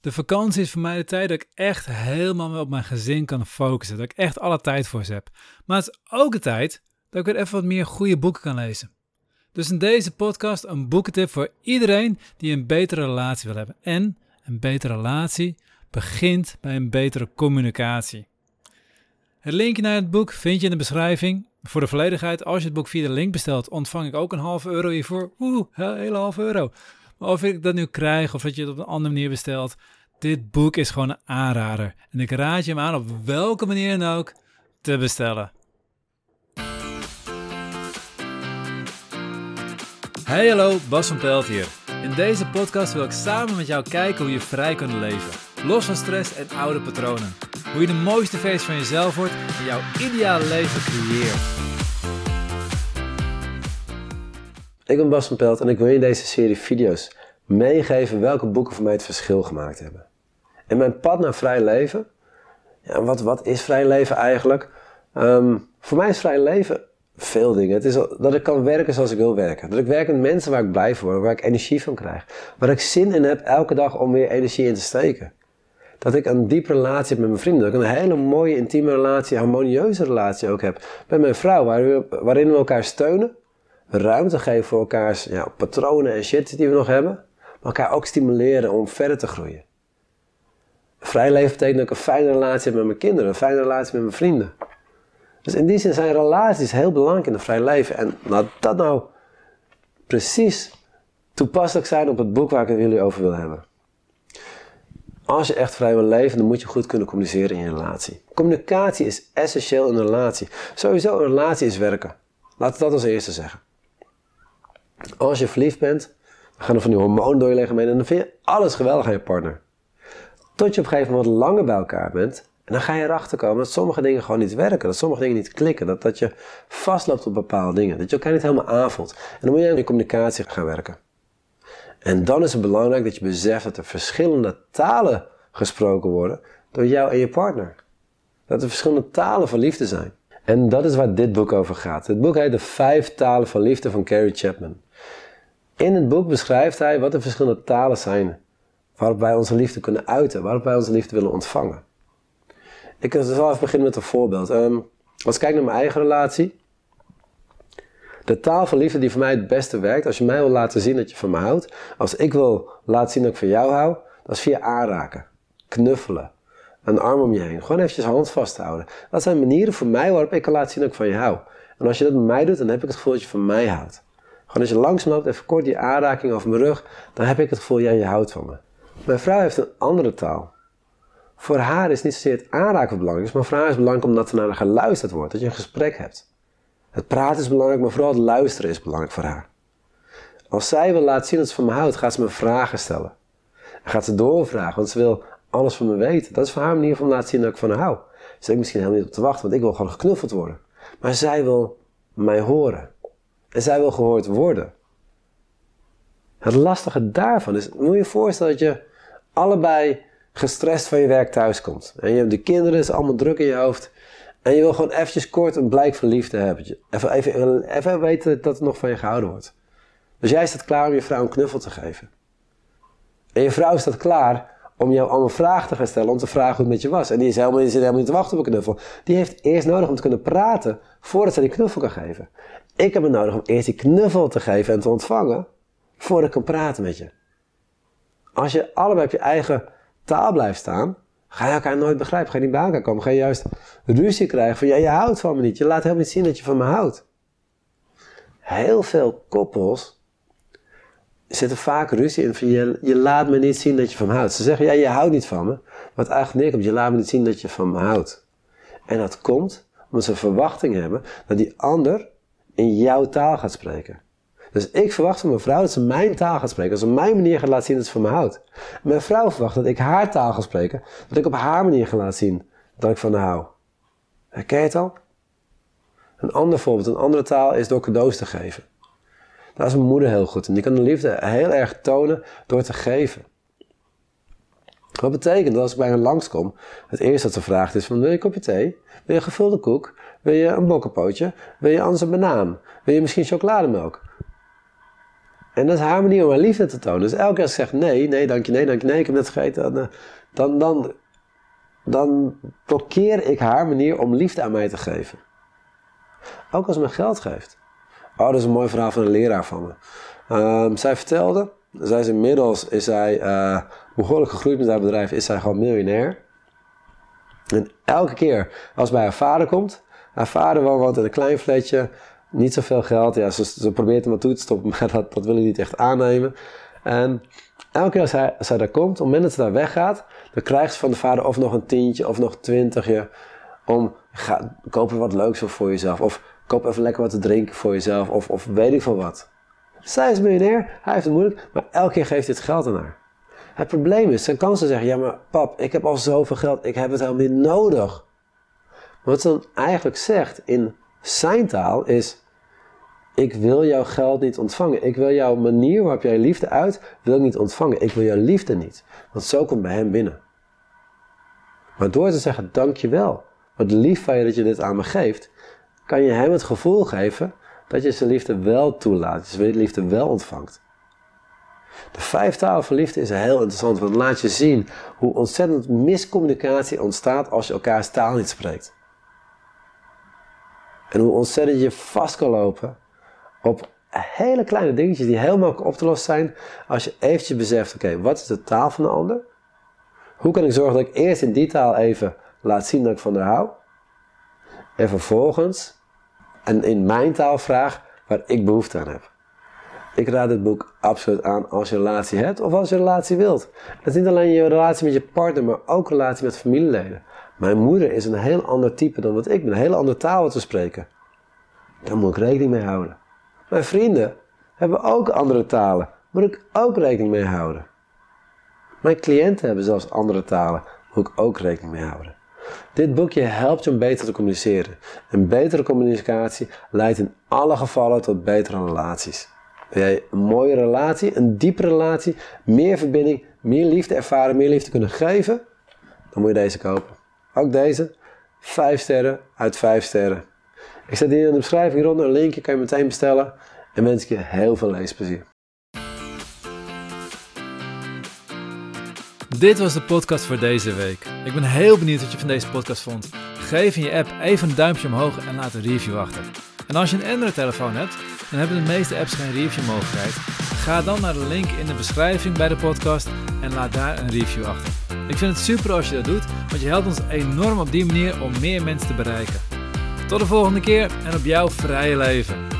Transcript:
De vakantie is voor mij de tijd dat ik echt helemaal op mijn gezin kan focussen. Dat ik echt alle tijd voor ze heb. Maar het is ook de tijd dat ik weer even wat meer goede boeken kan lezen. Dus in deze podcast een boekentip voor iedereen die een betere relatie wil hebben. En een betere relatie begint bij een betere communicatie. Het linkje naar het boek vind je in de beschrijving. Voor de volledigheid, als je het boek via de link bestelt, ontvang ik ook een half euro hiervoor. Oeh, een hele half euro. Maar of ik dat nu krijg of dat je het op een andere manier bestelt, dit boek is gewoon een aanrader. En ik raad je hem aan op welke manier dan ook te bestellen. Hey hallo, Bas van Pelt hier. In deze podcast wil ik samen met jou kijken hoe je vrij kunt leven. Los van stress en oude patronen. Hoe je de mooiste versie van jezelf wordt en jouw ideale leven creëert. Ik ben Bas van Pelt en ik wil je in deze serie video's meegeven welke boeken voor mij het verschil gemaakt hebben. In mijn pad naar vrij leven, ja, wat, wat is vrij leven eigenlijk? Ehm, voor mij is vrij leven veel dingen. Het is dat ik kan werken zoals ik wil werken. Dat ik werk met mensen waar ik blij voor word, waar ik energie van krijg. Waar ik zin in heb elke dag om weer energie in te steken. Dat ik een diepe relatie heb met mijn vrienden. Dat ik een hele mooie, intieme relatie, harmonieuze relatie ook heb met mijn vrouw. waarin we elkaar steunen. Ruimte geven voor elkaars ja, patronen en shit die we nog hebben. Maar elkaar ook stimuleren om verder te groeien. Vrij leven betekent dat ik een fijne relatie heb met mijn kinderen. Een fijne relatie met mijn vrienden. Dus in die zin zijn relaties heel belangrijk in het vrij leven. En laat dat nou precies toepasselijk zijn op het boek waar ik het jullie over wil hebben. Als je echt vrij wil leven, dan moet je goed kunnen communiceren in je relatie. Communicatie is essentieel in een relatie. Sowieso, een relatie is werken. Laat ik dat als eerste zeggen. Als je verliefd bent, dan gaan er van die hormonen door je liggen en dan vind je alles geweldig aan je partner. Tot je op een gegeven moment wat langer bij elkaar bent en dan ga je erachter komen dat sommige dingen gewoon niet werken. Dat sommige dingen niet klikken. Dat, dat je vastloopt op bepaalde dingen. Dat je elkaar niet helemaal aanvoelt. En dan moet je aan je communicatie gaan werken. En dan is het belangrijk dat je beseft dat er verschillende talen gesproken worden door jou en je partner. Dat er verschillende talen van liefde zijn. En dat is waar dit boek over gaat. Het boek heet De Vijf Talen van Liefde van Gary Chapman. In het boek beschrijft hij wat de verschillende talen zijn waarop wij onze liefde kunnen uiten, waarop wij onze liefde willen ontvangen. Ik zal even beginnen met een voorbeeld. Um, als ik kijk naar mijn eigen relatie. De taal van liefde die voor mij het beste werkt, als je mij wil laten zien dat je van me houdt, als ik wil laten zien dat ik van jou hou, dat is via aanraken, knuffelen, een arm om je heen, gewoon eventjes hand vasthouden. Dat zijn manieren voor mij waarop ik kan laten zien dat ik van je hou. En als je dat met mij doet, dan heb ik het gevoel dat je van mij houdt. Gewoon als je langzaam loopt, even kort die aanraking over mijn rug, dan heb ik het gevoel, ja, je houdt van me. Mijn vrouw heeft een andere taal. Voor haar is niet zozeer het aanraken belangrijk maar voor haar is het belangrijk omdat er naar haar geluisterd wordt, dat je een gesprek hebt. Het praten is belangrijk, maar vooral het luisteren is belangrijk voor haar. Als zij wil laten zien dat ze van me houdt, gaat ze me vragen stellen. En gaat ze doorvragen, want ze wil alles van me weten. Dat is voor haar manier van laten zien dat ik van haar hou. Ze ik misschien helemaal niet op te wachten, want ik wil gewoon geknuffeld worden. Maar zij wil mij horen. En zij wil gehoord worden. Het lastige daarvan is, moet je je voorstellen dat je allebei gestrest van je werk thuis komt. En je hebt de kinderen, is allemaal druk in je hoofd. En je wil gewoon eventjes kort een blijk van liefde hebben. Even, even, even weten dat het nog van je gehouden wordt. Dus jij staat klaar om je vrouw een knuffel te geven. En je vrouw staat klaar om jou allemaal vragen te gaan stellen, om te vragen hoe het met je was. En die, is helemaal, die zit helemaal niet te wachten op een knuffel. Die heeft eerst nodig om te kunnen praten, voordat ze die knuffel kan geven. Ik heb het nodig om eerst die knuffel te geven en te ontvangen, voordat ik kan praten met je. Als je allebei op je eigen taal blijft staan, ga je elkaar nooit begrijpen. Ga je niet bij elkaar komen. Ga je juist ruzie krijgen van, ja, je houdt van me niet. Je laat helemaal niet zien dat je van me houdt. Heel veel koppels zitten vaak ruzie in van, je, je laat me niet zien dat je van me houdt. Ze zeggen, ja, je houdt niet van me. Wat eigenlijk neerkomt, je laat me niet zien dat je van me houdt. En dat komt omdat ze verwachting hebben dat die ander in jouw taal gaat spreken. Dus ik verwacht van mijn vrouw dat ze mijn taal gaat spreken. Dat ze op mijn manier gaat laten zien dat ze van me houdt. Mijn vrouw verwacht dat ik haar taal ga spreken. Dat ik op haar manier ga laten zien dat ik van haar hou. Herken je het al? Een ander voorbeeld, een andere taal is door cadeaus te geven. Daar is mijn moeder heel goed in. Die kan de liefde heel erg tonen door te geven. Wat betekent dat als ik bij haar langskom, het eerste wat ze vraagt is wil je een kopje thee? Wil je gevulde koek? Wil je een bokkenpootje? Wil je anders een banaan? Wil je misschien chocolademelk? En dat is haar manier om haar liefde te tonen. Dus elke keer als ze zegt nee, nee, dank je, nee, dank je, nee, ik heb net gegeten. Dan, dan, dan, dan blokkeer ik haar manier om liefde aan mij te geven. Ook als ze me geld geeft. Oh, dat is een mooi verhaal van een leraar van me. Ehm, zij vertelde, zij is inmiddels is zij, uh, behoorlijk gegroeid met haar bedrijf, is zij gewoon miljonair. En elke keer als bij haar vader komt, haar vader woont in een klein flatje, niet zoveel geld. Ja, ze, ze probeert hem wat toe te stoppen, maar dat, dat wil hij niet echt aannemen. En elke keer als hij, als hij daar komt, op het moment dat ze daar weggaat, dan krijgt ze van de vader of nog een tientje of nog twintigje. Om, ga, koop er wat leuks voor jezelf. Of koop even lekker wat te drinken voor jezelf. Of, of weet ik veel wat. Zij is miljonair, hij heeft het moeilijk, maar elke keer geeft hij het geld aan haar. Het probleem is, dan kan ze zeggen, ja maar pap, ik heb al zoveel geld, ik heb het helemaal niet nodig. Wat ze dan eigenlijk zegt in zijn taal is, ik wil jouw geld niet ontvangen. Ik wil jouw manier waarop jij liefde uit, wil niet ontvangen. Ik wil jouw liefde niet. Want zo komt bij hem binnen. Maar door te zeggen, dankjewel, wat lief van je dat je dit aan me geeft, kan je hem het gevoel geven dat je zijn liefde wel toelaat. Dat je zijn liefde wel ontvangt. De vijf talen van liefde is heel interessant, want laat je zien hoe ontzettend miscommunicatie ontstaat als je elkaars taal niet spreekt. En hoe ontzettend je vast kan lopen op hele kleine dingetjes die heel makkelijk op te lossen zijn als je eventjes beseft, oké, wat is de taal van de ander? Hoe kan ik zorgen dat ik eerst in die taal even laat zien dat ik van haar hou? En vervolgens, en in mijn taal vraag waar ik behoefte aan heb. Ik raad dit boek absoluut aan als je een relatie hebt of als je een relatie wilt. Dat is niet alleen je relatie met je partner, maar ook relatie met familieleden. Mijn moeder is een heel ander type dan wat ik ben, een hele andere taal te spreken. Daar moet ik rekening mee houden. Mijn vrienden hebben ook andere talen, moet ik ook rekening mee houden. Mijn cliënten hebben zelfs andere talen, moet ik ook rekening mee houden. Dit boekje helpt je om beter te communiceren. En betere communicatie leidt in alle gevallen tot betere relaties. Wil jij een mooie relatie, een diepe relatie, meer verbinding, meer liefde ervaren, meer liefde kunnen geven? Dan moet je deze kopen. Ook deze, 5 sterren uit 5 sterren. Ik zet hier in de beschrijving hieronder een linkje, kan je meteen bestellen. En wens ik je heel veel leesplezier. Dit was de podcast voor deze week. Ik ben heel benieuwd wat je van deze podcast vond. Geef in je app even een duimpje omhoog en laat een review achter. En als je een Android-telefoon hebt, dan hebben de meeste apps geen review-mogelijkheid. Ga dan naar de link in de beschrijving bij de podcast en laat daar een review achter. Ik vind het super als je dat doet, want je helpt ons enorm op die manier om meer mensen te bereiken. Tot de volgende keer en op jouw vrije leven.